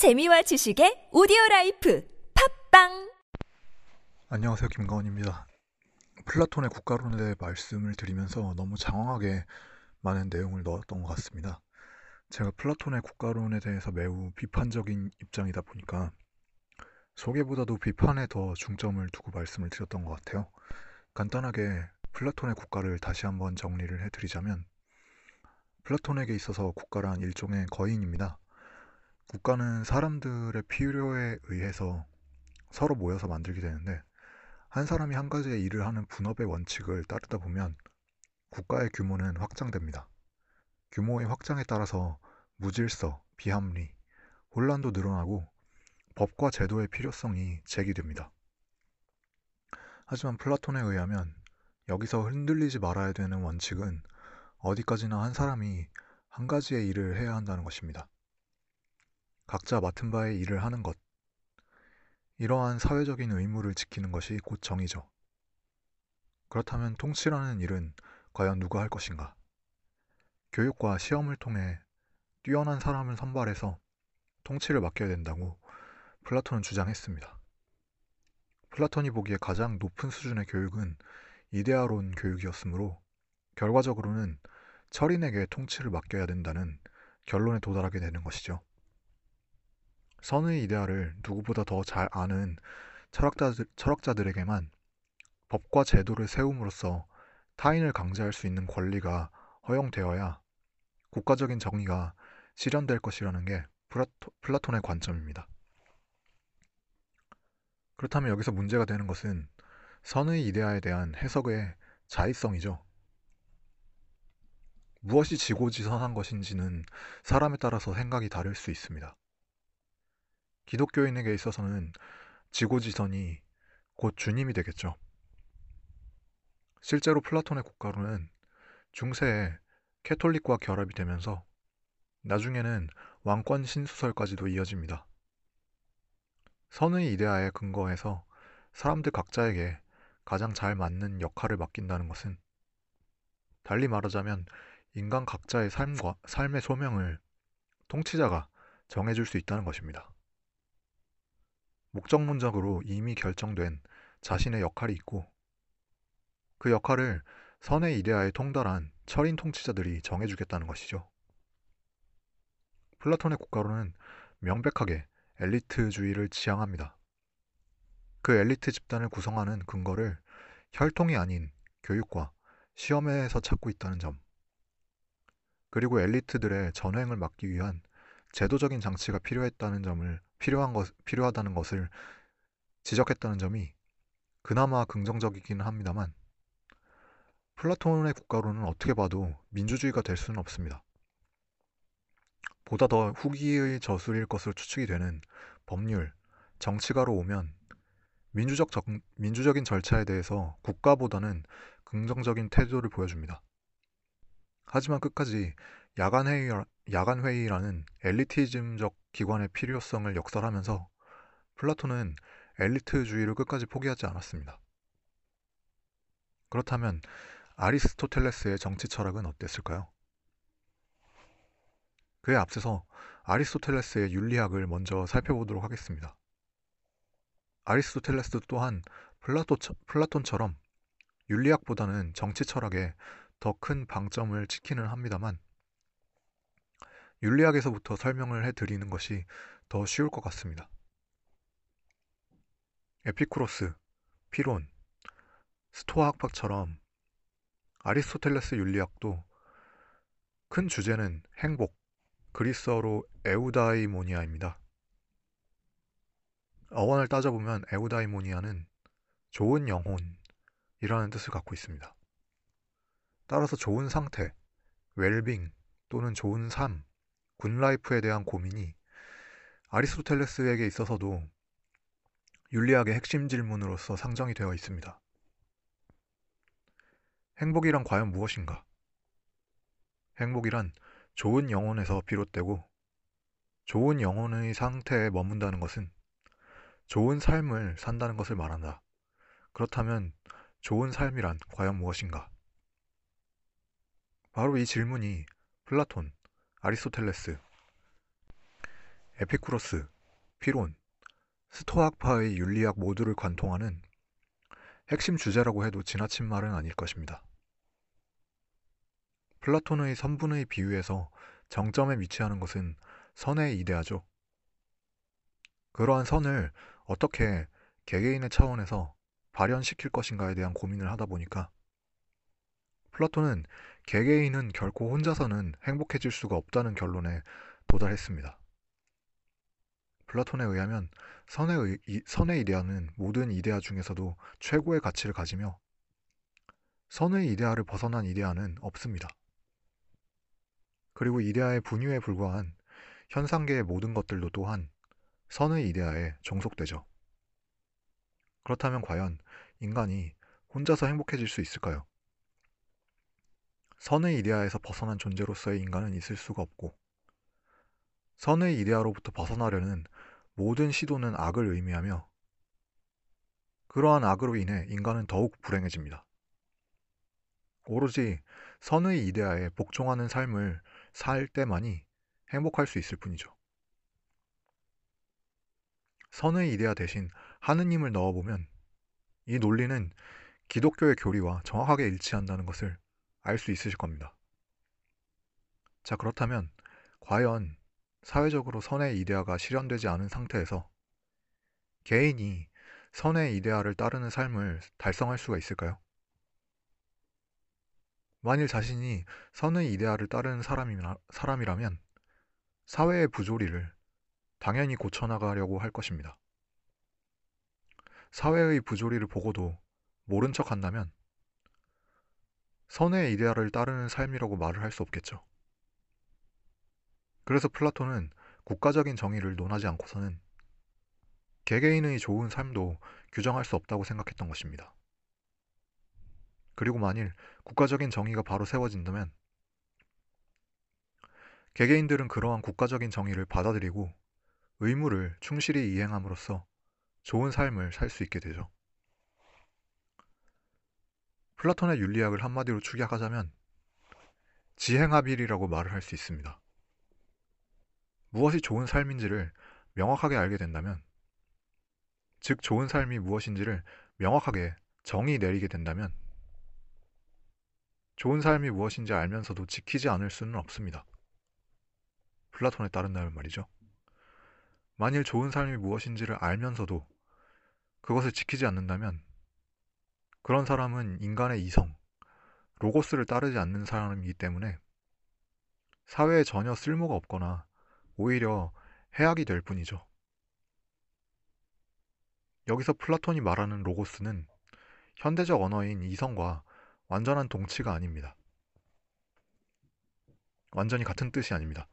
재미와 지식의 오디오 라이프 팟빵 안녕하세요. 김가원입니다. 플라톤의 국가론에 대해 말씀을 드리면서 너무 장황하게 많은 내용을 넣었던 것 같습니다. 제가 플라톤의 국가론에 대해서 매우 비판적인 입장이다 보니까 소개보다도 비판에 더 중점을 두고 말씀을 드렸던 것 같아요. 간단하게 플라톤의 국가를 다시 한번 정리를 해드리자면 플라톤에게 있어서 국가란 일종의 거인입니다. 국가는 사람들의 필요에 의해서 서로 모여서 만들게 되는데 한 사람이 한 가지의 일을 하는 분업의 원칙을 따르다 보면 국가의 규모는 확장됩니다. 규모의 확장에 따라서 무질서, 비합리, 혼란도 늘어나고 법과 제도의 필요성이 제기됩니다. 하지만 플라톤에 의하면 여기서 흔들리지 말아야 되는 원칙은 어디까지나 한 사람이 한 가지의 일을 해야 한다는 것입니다. 각자 맡은 바의 일을 하는 것. 이러한 사회적인 의무를 지키는 것이 곧 정의죠. 그렇다면 통치라는 일은 과연 누가 할 것인가? 교육과 시험을 통해 뛰어난 사람을 선발해서 통치를 맡겨야 된다고 플라톤은 주장했습니다. 플라톤이 보기에 가장 높은 수준의 교육은 이데아론 교육이었으므로 결과적으로는 철인에게 통치를 맡겨야 된다는 결론에 도달하게 되는 것이죠. 선의 이데아를 누구보다 더 잘 아는 철학자들, 철학자들에게만 법과 제도를 세움으로써 타인을 강제할 수 있는 권리가 허용되어야 국가적인 정의가 실현될 것이라는 게 플라토, 플라톤의 관점입니다. 그렇다면 여기서 문제가 되는 것은 선의 이데아에 대한 해석의 자의성이죠. 무엇이 지고지선한 것인지는 사람에 따라서 생각이 다를 수 있습니다. 기독교인에게 있어서는 지고지선이 곧 주님이 되겠죠. 실제로 플라톤의 국가로는 중세에 캐톨릭과 결합이 되면서 나중에는 왕권 신수설까지도 이어집니다. 선의 이데아에 근거해서 사람들 각자에게 가장 잘 맞는 역할을 맡긴다는 것은 달리 말하자면 인간 각자의 삶과 삶의 소명을 통치자가 정해줄 수 있다는 것입니다. 목적 문적으로 이미 결정된 자신의 역할이 있고 그 역할을 선의 이데아에 통달한 철인 통치자들이 정해주겠다는 것이죠. 플라톤의 국가로는 명백하게 엘리트주의를 지향합니다. 그 엘리트 집단을 구성하는 근거를 혈통이 아닌 교육과 시험에서 찾고 있다는 점, 그리고 엘리트들의 전횡을 막기 위한 제도적인 장치가 필요했다는 점을 필요한 것 필요하다는 것을 지적했다는 점이 그나마 긍정적이기는 합니다만 플라톤의 국가로는 어떻게 봐도 민주주의가 될 수는 없습니다. 보다 더 후기의 저술일 것으로 추측이 되는 법률, 정치가로 오면 민주적 적, 민주적인 절차에 대해서 국가보다는 긍정적인 태도를 보여줍니다. 하지만 끝까지 야간 회의 야간 회의라는 엘리티즘적 기관의 필요성을 역설하면서 플라톤은 엘리트주의를 끝까지 포기하지 않았습니다. 그렇다면 아리스토텔레스의 정치 철학은 어땠을까요? 그에 앞서서 아리스토텔레스의 윤리학을 먼저 살펴보도록 하겠습니다. 아리스토텔레스 또한 플라토, 플라톤처럼 윤리학보다는 정치 철학에 더 큰 방점을 찍기는 합니다만 윤리학에서부터 설명을 해드리는 것이 더 쉬울 것 같습니다. 에피쿠로스, 피론, 스토아 학파처럼 아리스토텔레스 윤리학도 큰 주제는 행복, 그리스어로 에우다이모니아입니다. 어원을 따져보면 에우다이모니아는 좋은 영혼이라는 뜻을 갖고 있습니다. 따라서 좋은 상태, 웰빙 또는 좋은 삶, 굿라이프에 대한 고민이 아리스토텔레스에게 있어서도 윤리학의 핵심 질문으로서 상정이 되어 있습니다. 행복이란 과연 무엇인가? 행복이란 좋은 영혼에서 비롯되고 좋은 영혼의 상태에 머문다는 것은 좋은 삶을 산다는 것을 말한다. 그렇다면 좋은 삶이란 과연 무엇인가? 바로 이 질문이 플라톤, 아리스토텔레스, 에피쿠로스, 피론, 스토아 학파의 윤리학 모두를 관통하는 핵심 주제라고 해도 지나친 말은 아닐 것입니다. 플라톤의 선분의 비유에서 정점에 위치하는 것은 선의 이데아죠. 그러한 선을 어떻게 개개인의 차원에서 발현시킬 것인가에 대한 고민을 하다 보니까 플라톤은 개개인은 결코 혼자서는 행복해질 수가 없다는 결론에 도달했습니다. 플라톤에 의하면 선의, 이, 선의 이데아는 모든 이데아 중에서도 최고의 가치를 가지며 선의 이데아를 벗어난 이데아는 없습니다. 그리고 이데아의 분유에 불과한 현상계의 모든 것들도 또한 선의 이데아에 종속되죠. 그렇다면 과연 인간이 혼자서 행복해질 수 있을까요? 선의 이데아에서 벗어난 존재로서의 인간은 있을 수가 없고 선의 이데아로부터 벗어나려는 모든 시도는 악을 의미하며 그러한 악으로 인해 인간은 더욱 불행해집니다. 오로지 선의 이데아에 복종하는 삶을 살 때만이 행복할 수 있을 뿐이죠. 선의 이데아 대신 하느님을 넣어보면 이 논리는 기독교의 교리와 정확하게 일치한다는 것을 알 수 있으실 겁니다. 자, 그렇다면 과연 사회적으로 선의 이데아가 실현되지 않은 상태에서 개인이 선의 이데아를 따르는 삶을 달성할 수가 있을까요? 만일 자신이 선의 이데아를 따르는 사람이라, 사람이라면 사회의 부조리를 당연히 고쳐나가려고 할 것입니다. 사회의 부조리를 보고도 모른 척 한다면 선의 이데아를 따르는 삶이라고 말을 할 수 없겠죠. 그래서 플라톤은 국가적인 정의를 논하지 않고서는 개개인의 좋은 삶도 규정할 수 없다고 생각했던 것입니다. 그리고 만일 국가적인 정의가 바로 세워진다면 개개인들은 그러한 국가적인 정의를 받아들이고 의무를 충실히 이행함으로써 좋은 삶을 살 수 있게 되죠. 플라톤의 윤리학을 한마디로 축약하자면 지행합일이라고 말을 할 수 있습니다. 무엇이 좋은 삶인지를 명확하게 알게 된다면, 즉 좋은 삶이 무엇인지를 명확하게 정의 내리게 된다면, 좋은 삶이 무엇인지 알면서도 지키지 않을 수는 없습니다. 플라톤에 따른다면 말이죠. 만일 좋은 삶이 무엇인지를 알면서도 그것을 지키지 않는다면 그런 사람은 인간의 이성, 로고스를 따르지 않는 사람이기 때문에 사회에 전혀 쓸모가 없거나 오히려 해악이 될 뿐이죠. 여기서 플라톤이 말하는 로고스는 현대적 언어인 이성과 완전한 동치가 아닙니다. 완전히 같은 뜻이 아닙니다.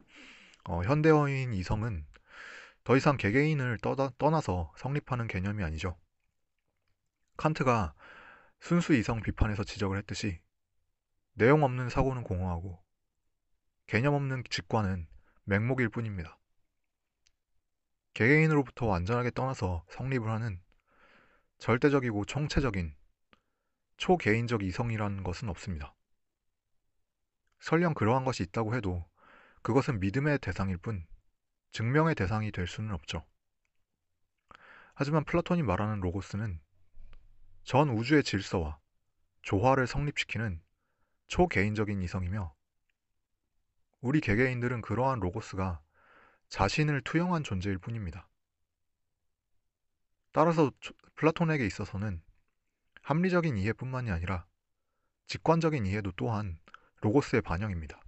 어, 현대어인 이성은 더 이상 개개인을 떠다, 떠나서 성립하는 개념이 아니죠. 칸트가 순수 이성 비판에서 지적을 했듯이 내용 없는 사고는 공허하고 개념 없는 직관은 맹목일 뿐입니다. 개개인으로부터 완전하게 떠나서 성립을 하는 절대적이고 총체적인 초개인적 이성이라는 것은 없습니다. 설령 그러한 것이 있다고 해도 그것은 믿음의 대상일 뿐 증명의 대상이 될 수는 없죠. 하지만 플라톤이 말하는 로고스는 전 우주의 질서와 조화를 성립시키는 초개인적인 이성이며 우리 개개인들은 그러한 로고스가 자신을 투영한 존재일 뿐입니다. 따라서 플라톤에게 있어서는 합리적인 이해뿐만이 아니라 직관적인 이해도 또한 로고스의 반영입니다.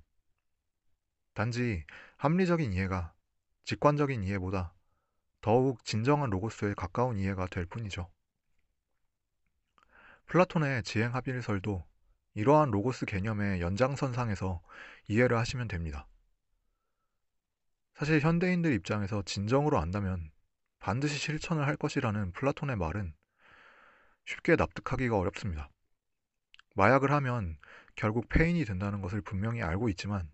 단지 합리적인 이해가 직관적인 이해보다 더욱 진정한 로고스에 가까운 이해가 될 뿐이죠. 플라톤의 지행 합일설도 이러한 로고스 개념의 연장선상에서 이해를 하시면 됩니다. 사실 현대인들 입장에서 진정으로 안다면 반드시 실천을 할 것이라는 플라톤의 말은 쉽게 납득하기가 어렵습니다. 마약을 하면 결국 폐인이 된다는 것을 분명히 알고 있지만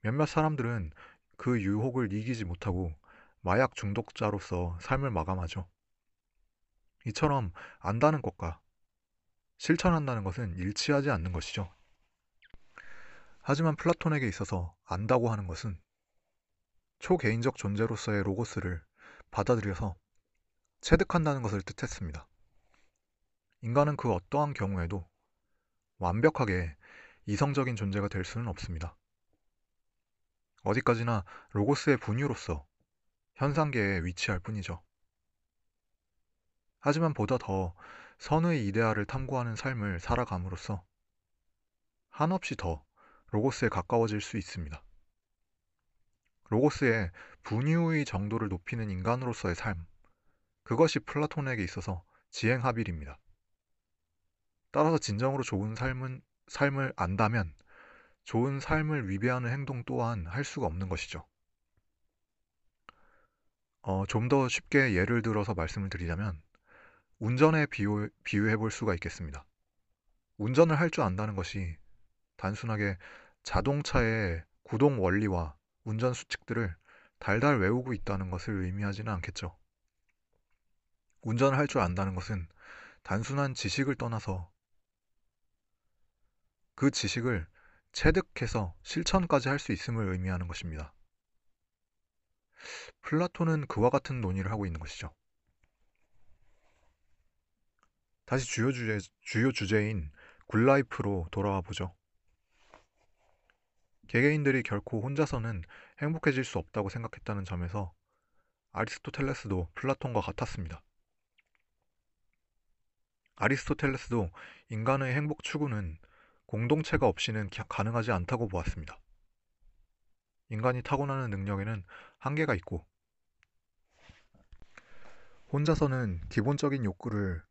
몇몇 사람들은 그 유혹을 이기지 못하고 마약 중독자로서 삶을 마감하죠. 이처럼 안다는 것과 실천한다는 것은 일치하지 않는 것이죠. 하지만 플라톤에게 있어서 안다고 하는 것은 초개인적 존재로서의 로고스를 받아들여서 체득한다는 것을 뜻했습니다. 인간은 그 어떠한 경우에도 완벽하게 이성적인 존재가 될 수는 없습니다. 어디까지나 로고스의 분유로서 현상계에 위치할 뿐이죠. 하지만 보다 더 선의 이데아를 탐구하는 삶을 살아감으로써 한없이 더 로고스에 가까워질 수 있습니다. 로고스의 분유의 정도를 높이는 인간으로서의 삶, 그것이 플라톤에게 있어서 지행합일입니다. 따라서 진정으로 좋은 삶은, 삶을 안다면 좋은 삶을 위배하는 행동 또한 할 수가 없는 것이죠. 어, 좀 더 쉽게 예를 들어서 말씀을 드리자면 운전에 비유, 비유해 볼 수가 있겠습니다. 운전을 할 줄 안다는 것이 단순하게 자동차의 구동 원리와 운전 수칙들을 달달 외우고 있다는 것을 의미하지는 않겠죠. 운전을 할 줄 안다는 것은 단순한 지식을 떠나서 그 지식을 체득해서 실천까지 할 수 있음을 의미하는 것입니다. 플라톤은 그와 같은 논의를 하고 있는 것이죠. 다시 주요 주제, 주요 주제인 good life로 돌아와 보죠. 개개인들이 결코 혼자서는 행복해질 수 없다고 생각했다는 점에서 아리스토텔레스도 플라톤과 같았습니다. 아리스토텔레스도 인간의 행복 추구는 공동체가 없이는 가능하지 않다고 보았습니다. 인간이 타고나는 능력에는 한계가 있고 혼자서는 기본적인 욕구를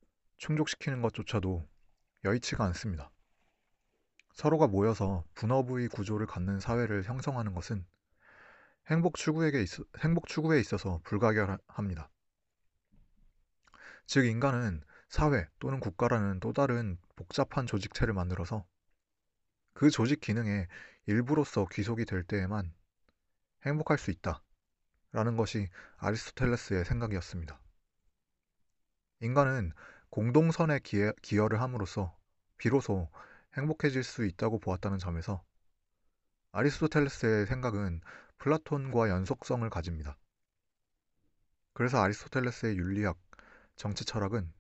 충족시키는 것조차도 여의치가 않습니다. 서로가 모여서 분업의 구조를 갖는 사회를 형성하는 것은 행복 추구에게 있어, 행복 추구에 있어서 불가결합니다. 즉 인간은 사회 또는 국가라는 또 다른 복잡한 조직체를 만들어서 그 조직 기능의 일부로서 귀속이 될 때에만 행복할 수 있다. 라는 것이 아리스토텔레스의 생각이었습니다. 인간은 공동선에 기여 를 함으로써 비로소 행복해질 수 있다고 보았다는 점에서 아리스토텔레스의 생각은 플라톤과 연속성을 가집니다. 그래서 아리스토텔레스의 윤리학, 정치 철학은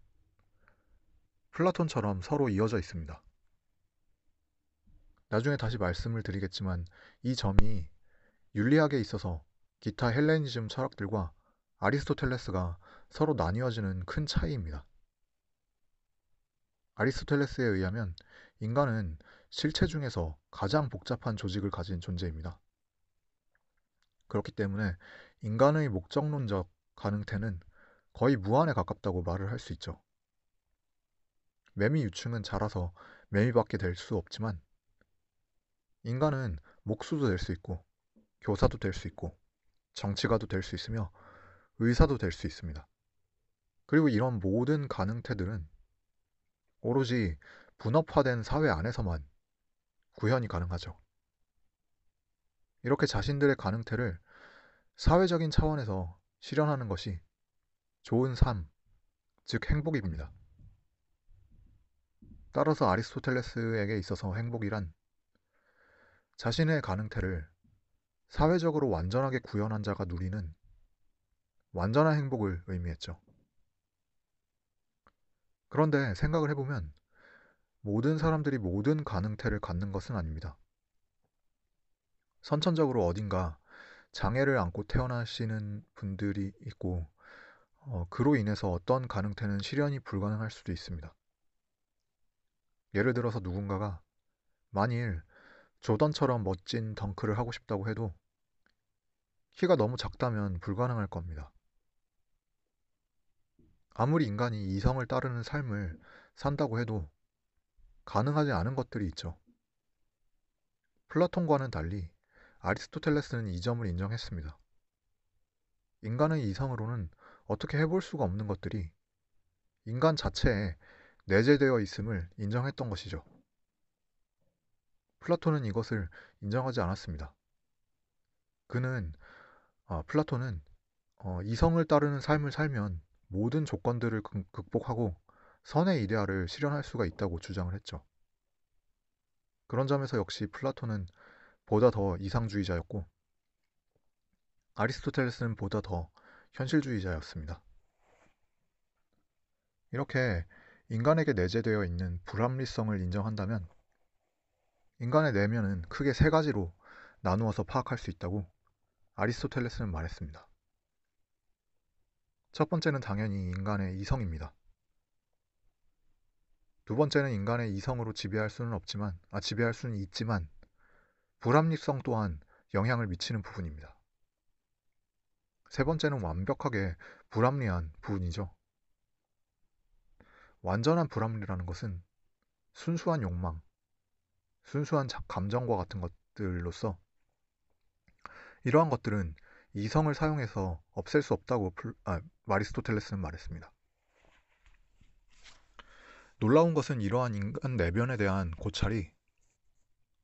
플라톤처럼 서로 이어져 있습니다. 나중에 다시 말씀을 드리겠지만 이 점이 윤리학에 있어서 기타 헬레니즘 철학들과 아리스토텔레스가 서로 나뉘어지는 큰 차이입니다. 아리스토텔레스에 의하면 인간은 실체 중에서 가장 복잡한 조직을 가진 존재입니다. 그렇기 때문에 인간의 목적론적 가능태는 거의 무한에 가깝다고 말을 할 수 있죠. 매미 유충은 자라서 매미밖에 될 수 없지만 인간은 목수도 될 수 있고 교사도 될 수 있고 정치가도 될 수 있으며 의사도 될 수 있습니다. 그리고 이런 모든 가능태들은 오로지 분업화된 사회 안에서만 구현이 가능하죠. 이렇게 자신들의 가능태를 사회적인 차원에서 실현하는 것이 좋은 삶, 즉 행복입니다. 따라서 아리스토텔레스에게 있어서 행복이란 자신의 가능태를 사회적으로 완전하게 구현한 자가 누리는 완전한 행복을 의미했죠. 그런데 생각을 해보면 모든 사람들이 모든 가능태를 갖는 것은 아닙니다. 선천적으로 어딘가 장애를 안고 태어나시는 분들이 있고, 어, 그로 인해서 어떤 가능태는 실현이 불가능할 수도 있습니다. 예를 들어서 누군가가 만일 조던처럼 멋진 덩크를 하고 싶다고 해도 키가 너무 작다면 불가능할 겁니다. 아무리 인간이 이성을 따르는 삶을 산다고 해도 가능하지 않은 것들이 있죠. 플라톤과는 달리 아리스토텔레스는 이 점을 인정했습니다. 인간의 이성으로는 어떻게 해볼 수가 없는 것들이 인간 자체에 내재되어 있음을 인정했던 것이죠. 플라톤은 이것을 인정하지 않았습니다. 그는 어, 플라톤은 어, 이성을 따르는 삶을 살면 모든 조건들을 극복하고 선의 이데아를 실현할 수가 있다고 주장을 했죠. 그런 점에서 역시 플라톤은 보다 더 이상주의자였고 아리스토텔레스는 보다 더 현실주의자였습니다. 이렇게 인간에게 내재되어 있는 불합리성을 인정한다면 인간의 내면은 크게 세 가지로 나누어서 파악할 수 있다고 아리스토텔레스는 말했습니다. 첫 번째는 당연히 인간의 이성입니다. 두 번째는 인간의 이성으로 지배할 수는 없지만, 아, 지배할 수는 있지만, 불합리성 또한 영향을 미치는 부분입니다. 세 번째는 완벽하게 불합리한 부분이죠. 완전한 불합리라는 것은 순수한 욕망, 순수한 감정과 같은 것들로서 이러한 것들은 이성을 사용해서 없앨 수 없다고 플, 아, 마리스토텔레스는 말했습니다. 놀라운 것은 이러한 인간 내변에 대한 고찰이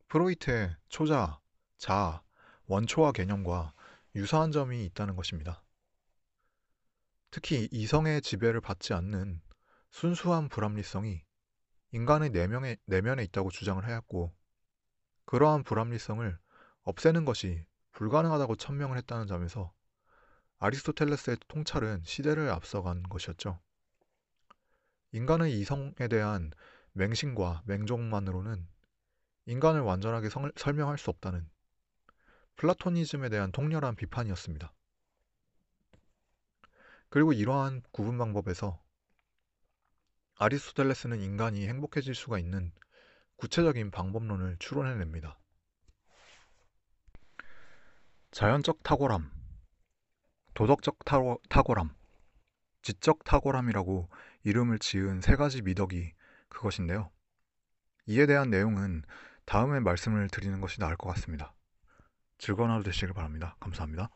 프로이트의 초자, 자, 원초화 개념과 유사한 점이 있다는 것입니다. 특히 이성의 지배를 받지 않는 순수한 불합리성이 인간의 내면에, 내면에 있다고 주장을 하였고 그러한 불합리성을 없애는 것이 불가능하다고 천명을 했다는 점에서 아리스토텔레스의 통찰은 시대를 앞서간 것이었죠. 인간의 이성에 대한 맹신과 맹종만으로는 인간을 완전하게 성, 설명할 수 없다는 플라토니즘에 대한 통렬한 비판이었습니다. 그리고 이러한 구분 방법에서 아리스토텔레스는 인간이 행복해질 수가 있는 구체적인 방법론을 추론해냅니다. 자연적 탁월함, 도덕적 탁월함, 지적 탁월함이라고 이름을 지은 세 가지 미덕이 그것인데요. 이에 대한 내용은 다음에 말씀을 드리는 것이 나을 것 같습니다. 즐거운 하루 되시길 바랍니다. 감사합니다.